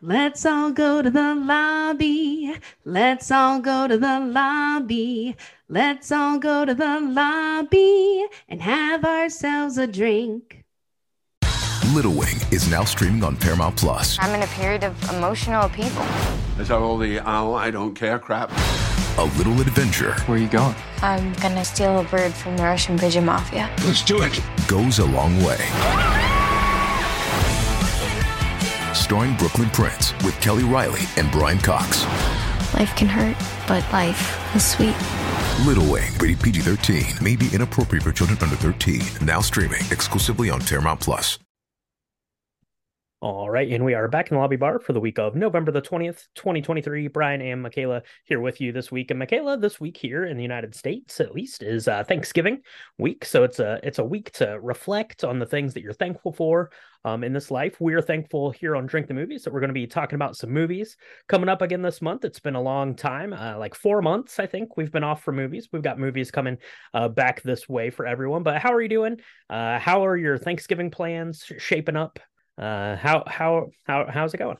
Let's all go to the lobby. Let's all go to the lobby. Let's all go to the lobby and have ourselves a drink. Little Wing is now streaming on Paramount Plus. I'm in a period of emotional upheaval. Is that all the oh, I don't care crap? A little adventure Where are you going? I'm gonna steal a bird from the Russian pigeon mafia. Let's do it. goes a long way. Starring Brooklynn Prince with Kelly Reilly and Brian Cox. Life can hurt, but life is sweet. Little Wing, rated PG 13, may be inappropriate for children under 13. Now streaming exclusively on Paramount Plus. All right, and we are back in the lobby bar for the week of November the 20th, 2023. Brian and Michaela here with you this week. And Michaela, this week here in the United States, at least, is uh, Thanksgiving week. So it's a it's a week to reflect on the things that you're thankful for um, in this life. We're thankful here on Drink the Movies that we're going to be talking about some movies coming up again this month. It's been a long time, uh, like four months, I think, we've been off for movies. We've got movies coming uh, back this way for everyone. But how are you doing? Uh, how are your Thanksgiving plans shaping up? Uh, how how how how's it going?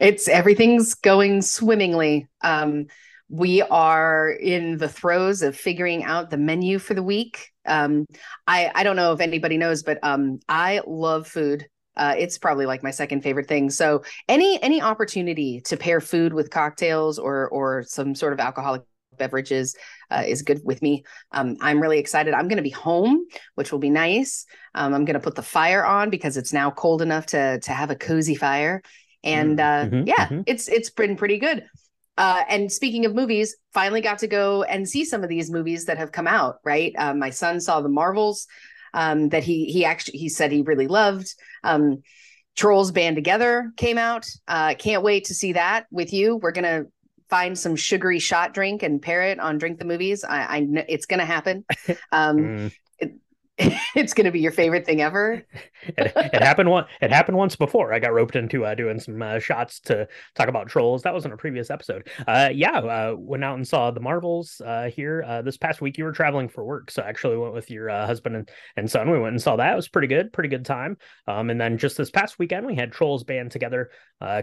It's everything's going swimmingly. Um, we are in the throes of figuring out the menu for the week. Um, I I don't know if anybody knows, but um, I love food. Uh, it's probably like my second favorite thing. So any any opportunity to pair food with cocktails or or some sort of alcoholic beverages uh, is good with me. Um, I'm really excited. I'm going to be home, which will be nice. Um, I'm going to put the fire on because it's now cold enough to to have a cozy fire. And uh, Mhm, yeah, mhm. it's it's been pretty good. Uh, and speaking of movies, finally got to go and see some of these movies that have come out. Right, uh, my son saw the Marvels um, that he he actually he said he really loved. Um, Trolls Band Together came out. Uh, can't wait to see that with you. We're gonna find some sugary shot drink and pair it on Drink the Movies. I, I know it's gonna happen. Um, Mm, it's gonna be your favorite thing ever. it, it happened one. It happened once before. I got roped into uh, doing some uh, shots to talk about trolls. That was in a previous episode. Uh, yeah, uh, went out and saw the Marvels uh, here uh, this past week. You were traveling for work, so I actually went with your husband and, and son. We went and saw that. It was pretty good, pretty good time. Um, and then just this past weekend, we had Trolls Band together.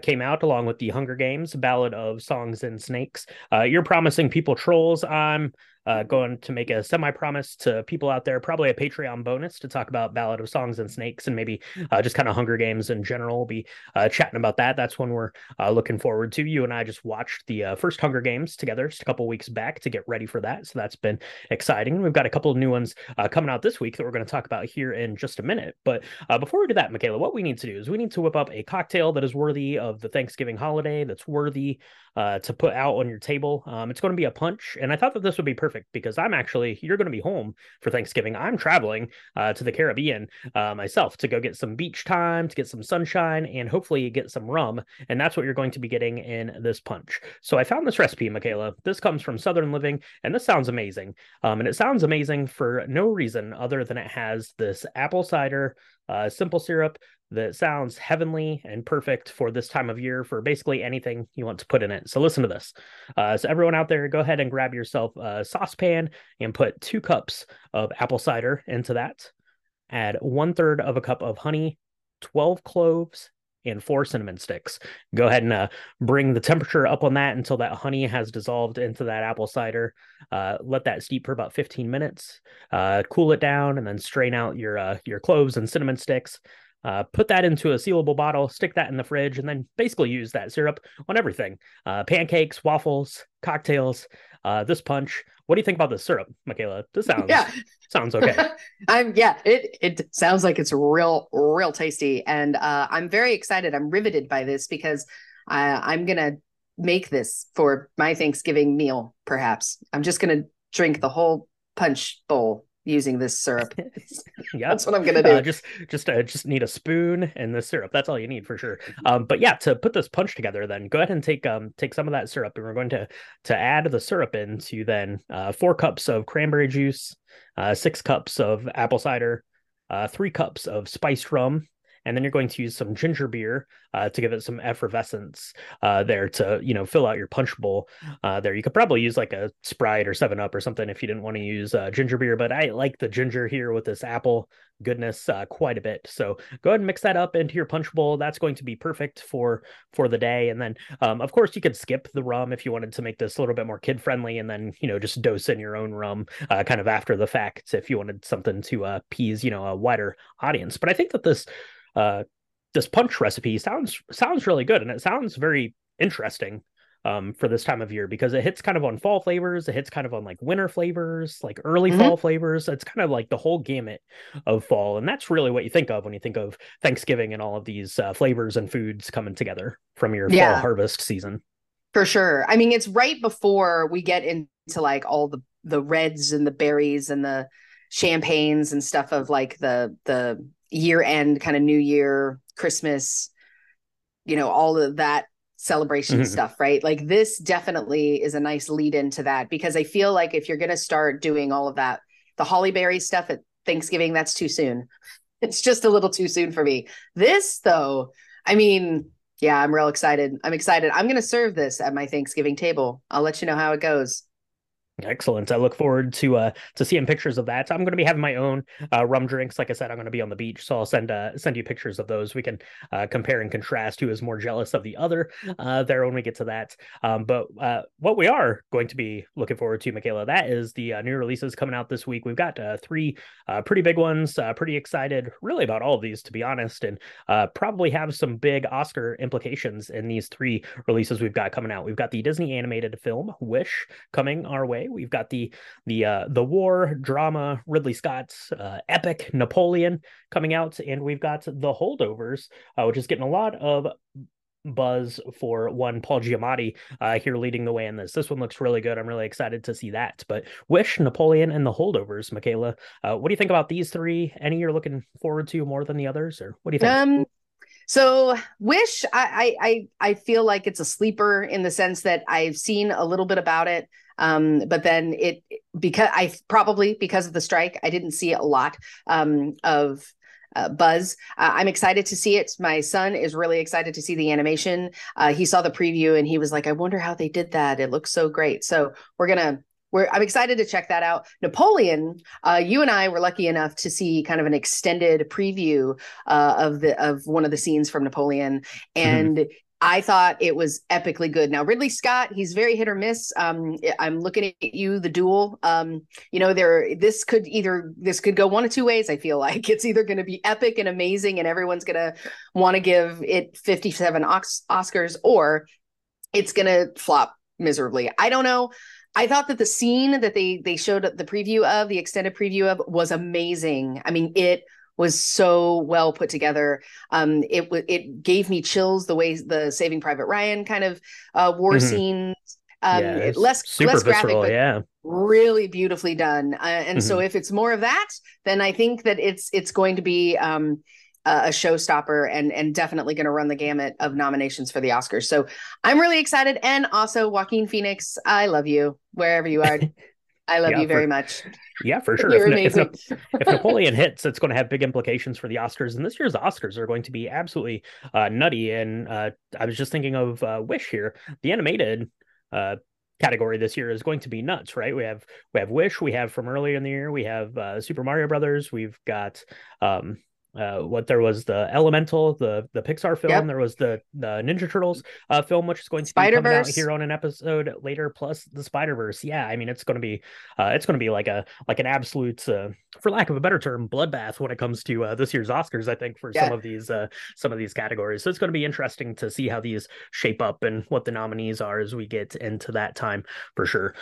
Came out along with the Hunger Games Ballad of Songs and Snakes. You're promising people trolls. I'm uh, going to make a semi promise to people out there, probably a Patreon bonus to talk about Ballad of Songs and Snakes and maybe uh, just kind of Hunger Games in general. We'll be uh, chatting about that. That's when we're uh, looking forward to. You and I just watched the uh, first Hunger Games together just a couple weeks back to get ready for that. So that's been exciting. We've got a couple of new ones uh, coming out this week that we're going to talk about here in just a minute. But before we do that, Michaela, what we need to do is we need to whip up a cocktail that is worthy of the Thanksgiving holiday, that's worthy to put out on your table. Um, it's going to be a punch, and I thought that this would be perfect because I'm actually you're going to be home for Thanksgiving. I'm traveling uh, to the Caribbean uh, myself to go get some beach time, to get some sunshine, and hopefully get some rum. And that's what you're going to be getting in this punch. So I found this recipe, Michaela. This comes from Southern Living, and this sounds amazing. Um, and it sounds amazing for no reason other than it has this apple cider uh, simple syrup that sounds heavenly and perfect for this time of year for basically anything you want to put in it. So listen to this. Uh, so everyone out there, go ahead and grab yourself a saucepan and put two cups of apple cider into that. Add one third of a cup of honey, 12 cloves, and four cinnamon sticks. Go ahead and uh, bring the temperature up on that until that honey has dissolved into that apple cider. Uh, let that steep for about 15 minutes. Uh, cool it down, and then strain out your uh, your cloves and cinnamon sticks. Uh, put that into a sealable bottle, stick that in the fridge, and then basically use that syrup on everything uh, pancakes, waffles, cocktails, uh, this punch. What do you think about this syrup, Michaela? This sounds Yeah. sounds okay. I'm yeah, it it sounds like it's real real tasty, and uh, I'm very excited. I'm riveted by this because I, I'm gonna make this for my Thanksgiving meal. Perhaps I'm just gonna drink the whole punch bowl using this syrup. yeah, That's what I'm gonna do. Uh, just just uh, just need a spoon and the syrup. That's all you need for sure. Um, but yeah, to put this punch together, then go ahead and take um take some of that syrup, and we're going to to add the syrup into then uh, four cups of cranberry juice, uh, six cups of apple cider, uh, three cups of spiced rum, and then you're going to use some ginger beer uh, to give it some effervescence uh, there to you know fill out your punch bowl. Uh, there, you could probably use like a Sprite or Seven Up or something if you didn't want to use uh, ginger beer, but I like the ginger here with this apple goodness uh, quite a bit. So go ahead and mix that up into your punch bowl. That's going to be perfect for for the day. And then, um, of course, you could skip the rum if you wanted to make this a little bit more kid friendly, and then you know just dose in your own rum uh, kind of after the fact if you wanted something to appease you know a wider audience. But I think that this uh, this punch recipe sounds sounds really good, and it sounds very interesting um, for this time of year because it hits kind of on fall flavors, it hits kind of on like winter flavors, like early mm-hmm. fall flavors. It's kind of like the whole gamut of fall, and that's really what you think of when you think of Thanksgiving and all of these uh, flavors and foods coming together from your yeah. fall harvest season. For sure. I mean, it's right before we get into like all the the reds and the berries and the champagnes and stuff of like the the year end kind of New Year, Christmas, you know, all of that celebration mm-hmm. stuff, right? Like this definitely is a nice lead into that because I feel like if you're going to start doing all of that, the holly berry stuff at Thanksgiving, that's too soon. It's just a little too soon for me. This, though, I mean, yeah, I'm real excited. I'm excited. I'm going to serve this at my Thanksgiving table. I'll let you know how it goes. Excellent. I look forward to uh to seeing pictures of that. I'm going to be having my own uh, rum drinks. Like I said, I'm going to be on the beach, so I'll send uh send you pictures of those. We can uh, compare and contrast who is more jealous of the other uh there when we get to that. Um, but uh, what we are going to be looking forward to, Michaela, that is the uh, new releases coming out this week. We've got uh, three uh, pretty big ones. Uh, pretty excited, really, about all of these, to be honest, and uh, probably have some big Oscar implications in these three releases we've got coming out. We've got the Disney animated film Wish coming our way. We've got the the uh, the war drama Ridley Scott's uh, epic Napoleon coming out, and we've got the Holdovers, uh, which is getting a lot of buzz for one Paul Giamatti uh, here leading the way in this. This one looks really good. I'm really excited to see that. But Wish, Napoleon, and the Holdovers, Michaela, uh, what do you think about these three? Any you're looking forward to more than the others, or what do you think? Um, so Wish, I, I I feel like it's a sleeper in the sense that I've seen a little bit about it. Um, but then it because I probably because of the strike, I didn't see a lot um, of uh, buzz. Uh, I'm excited to see it. My son is really excited to see the animation. Uh, he saw the preview and he was like, "I wonder how they did that. It looks so great." So we're gonna. We're, I'm excited to check that out. Napoleon, uh, you and I were lucky enough to see kind of an extended preview uh, of the of one of the scenes from Napoleon, mm-hmm. and mm-hmm. I thought it was epically good. Now Ridley Scott, he's very hit or miss. Um, I'm looking at you, the duel. Um, you know, there this could either this could go one of two ways. I feel like it's either going to be epic and amazing, and everyone's going to want to give it 57 Oscars, or it's going to flop miserably. I don't know. I thought that the scene that they they showed the preview of, the extended preview of, was amazing. I mean, it was so well put together. Um, it it gave me chills the way the Saving Private Ryan kind of uh, war mm-hmm. scenes. Um, yeah, less less graphic, but yeah. really beautifully done. Uh, and mm-hmm. so if it's more of that, then I think that it's it's going to be um, a showstopper and and definitely going to run the gamut of nominations for the Oscars. So I'm really excited. And also Joaquin Phoenix, I love you wherever you are. I love yeah, you very for, much. Yeah, for sure. You're if, amazing. If, if, Napoleon hits, it's going to have big implications for the Oscars. And this year's Oscars are going to be absolutely uh, nutty. And uh, I was just thinking of uh, Wish here. The animated uh, category this year is going to be nuts, right? We have we have Wish, we have from earlier in the year, we have uh, Super Mario Brothers, we've got um, uh, what there was the Elemental, the the Pixar film. Yep. There was the the Ninja Turtles uh, film, which is going to be coming out here on an episode later. Plus the Spider Verse. Yeah, I mean it's going to be uh, it's going to be like a like an absolute, uh, for lack of a better term, bloodbath when it comes to uh, this year's Oscars. I think for yeah. some of these uh, some of these categories. So it's going to be interesting to see how these shape up and what the nominees are as we get into that time for sure.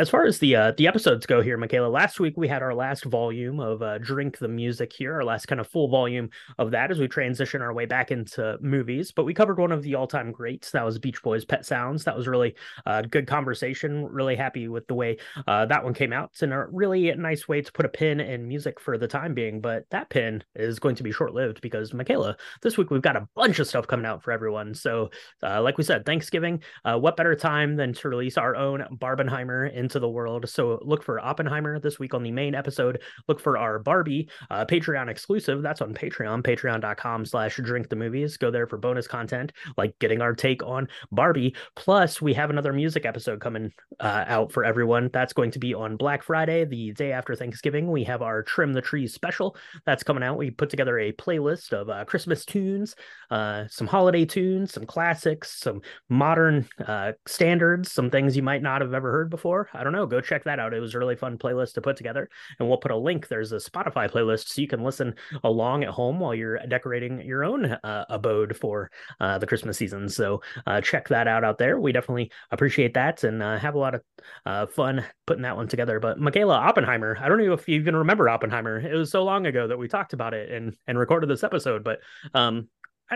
As far as the uh, the episodes go here, Michaela, last week we had our last volume of uh, Drink the Music here, our last kind of full volume of that as we transition our way back into movies. But we covered one of the all time greats. That was Beach Boys' Pet Sounds. That was really a uh, good conversation. Really happy with the way uh, that one came out. It's in a really nice way to put a pin in music for the time being. But that pin is going to be short lived because, Michaela, this week we've got a bunch of stuff coming out for everyone. So, uh, like we said, Thanksgiving, uh, what better time than to release our own Barbenheimer in into the world. So look for Oppenheimer this week on the main episode. Look for our Barbie uh, Patreon exclusive. That's on Patreon, patreon.com slash drink the movies. Go there for bonus content, like getting our take on Barbie. Plus, we have another music episode coming uh, out for everyone. That's going to be on Black Friday, the day after Thanksgiving. We have our Trim the Trees special that's coming out. We put together a playlist of uh, Christmas tunes, uh, some holiday tunes, some classics, some modern uh, standards, some things you might not have ever heard before. I don't know. Go check that out. It was a really fun playlist to put together. And we'll put a link. There's a Spotify playlist so you can listen along at home while you're decorating your own uh, abode for uh, the Christmas season. So uh, check that out out there. We definitely appreciate that and uh, have a lot of uh, fun putting that one together. But Michaela Oppenheimer, I don't know if you even remember Oppenheimer. It was so long ago that we talked about it and and recorded this episode, but um,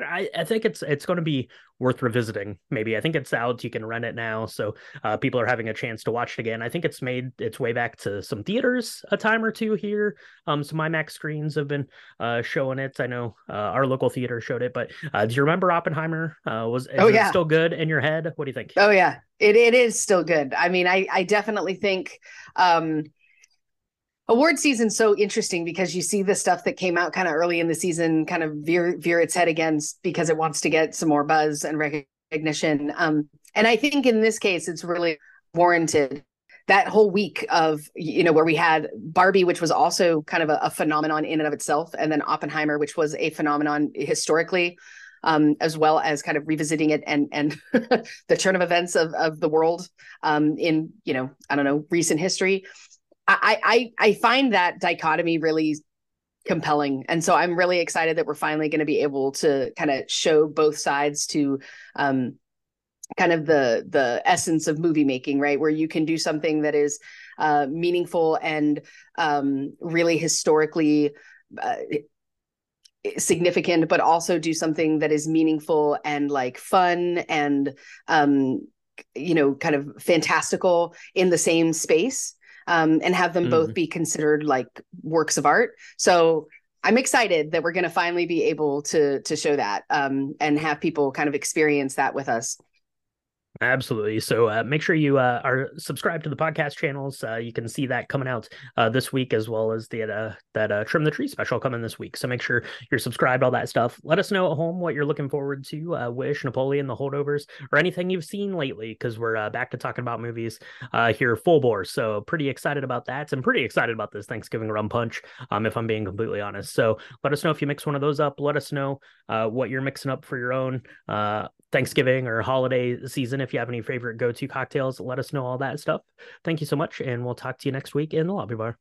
I, I think it's it's going to be worth revisiting. Maybe I think it's out. You can rent it now, so uh, people are having a chance to watch it again. I think it's made its way back to some theaters a time or two here. Um, some IMAX screens have been uh, showing it. I know uh, our local theater showed it, but uh, do you remember Oppenheimer? Uh, was oh yeah still good in your head? What do you think? Oh yeah, it it is still good. I mean, I I definitely think. Um, award season so interesting because you see the stuff that came out kind of early in the season kind of veer veer its head against because it wants to get some more buzz and recognition um, and i think in this case it's really warranted that whole week of you know where we had barbie which was also kind of a, a phenomenon in and of itself and then oppenheimer which was a phenomenon historically um, as well as kind of revisiting it and and the turn of events of of the world um, in you know I don't know recent history. I, I I find that dichotomy really compelling. And so i'm really excited that we're finally going to be able to kind of show both sides to um kind of the the essence of movie making right? Where you can do something that is uh meaningful and um really historically uh, significant but also do something that is meaningful and like fun and um you know kind of fantastical in the same space um, and have them mm. both be considered like works of art. So I'm excited that we're going to finally be able to to show that um, and have people kind of experience that with us. Absolutely. So uh, make sure you uh, are subscribed to the podcast channels. Uh, you can see that coming out uh, this week, as well as the uh, that uh, trim the tree special coming this week. So make sure you're subscribed. All that stuff. Let us know at home what you're looking forward to. Wish Napoleon, the holdovers, or anything you've seen lately, because we're back to talking about movies here full bore. So pretty excited about that. I'm pretty excited about this Thanksgiving rum punch. Um, if I'm being completely honest. So let us know if you mix one of those up. Let us know what you're mixing up for your own Thanksgiving or holiday season. If you have any favorite go to cocktails, let us know all that stuff. Thank you so much. And we'll talk to you next week in the lobby bar.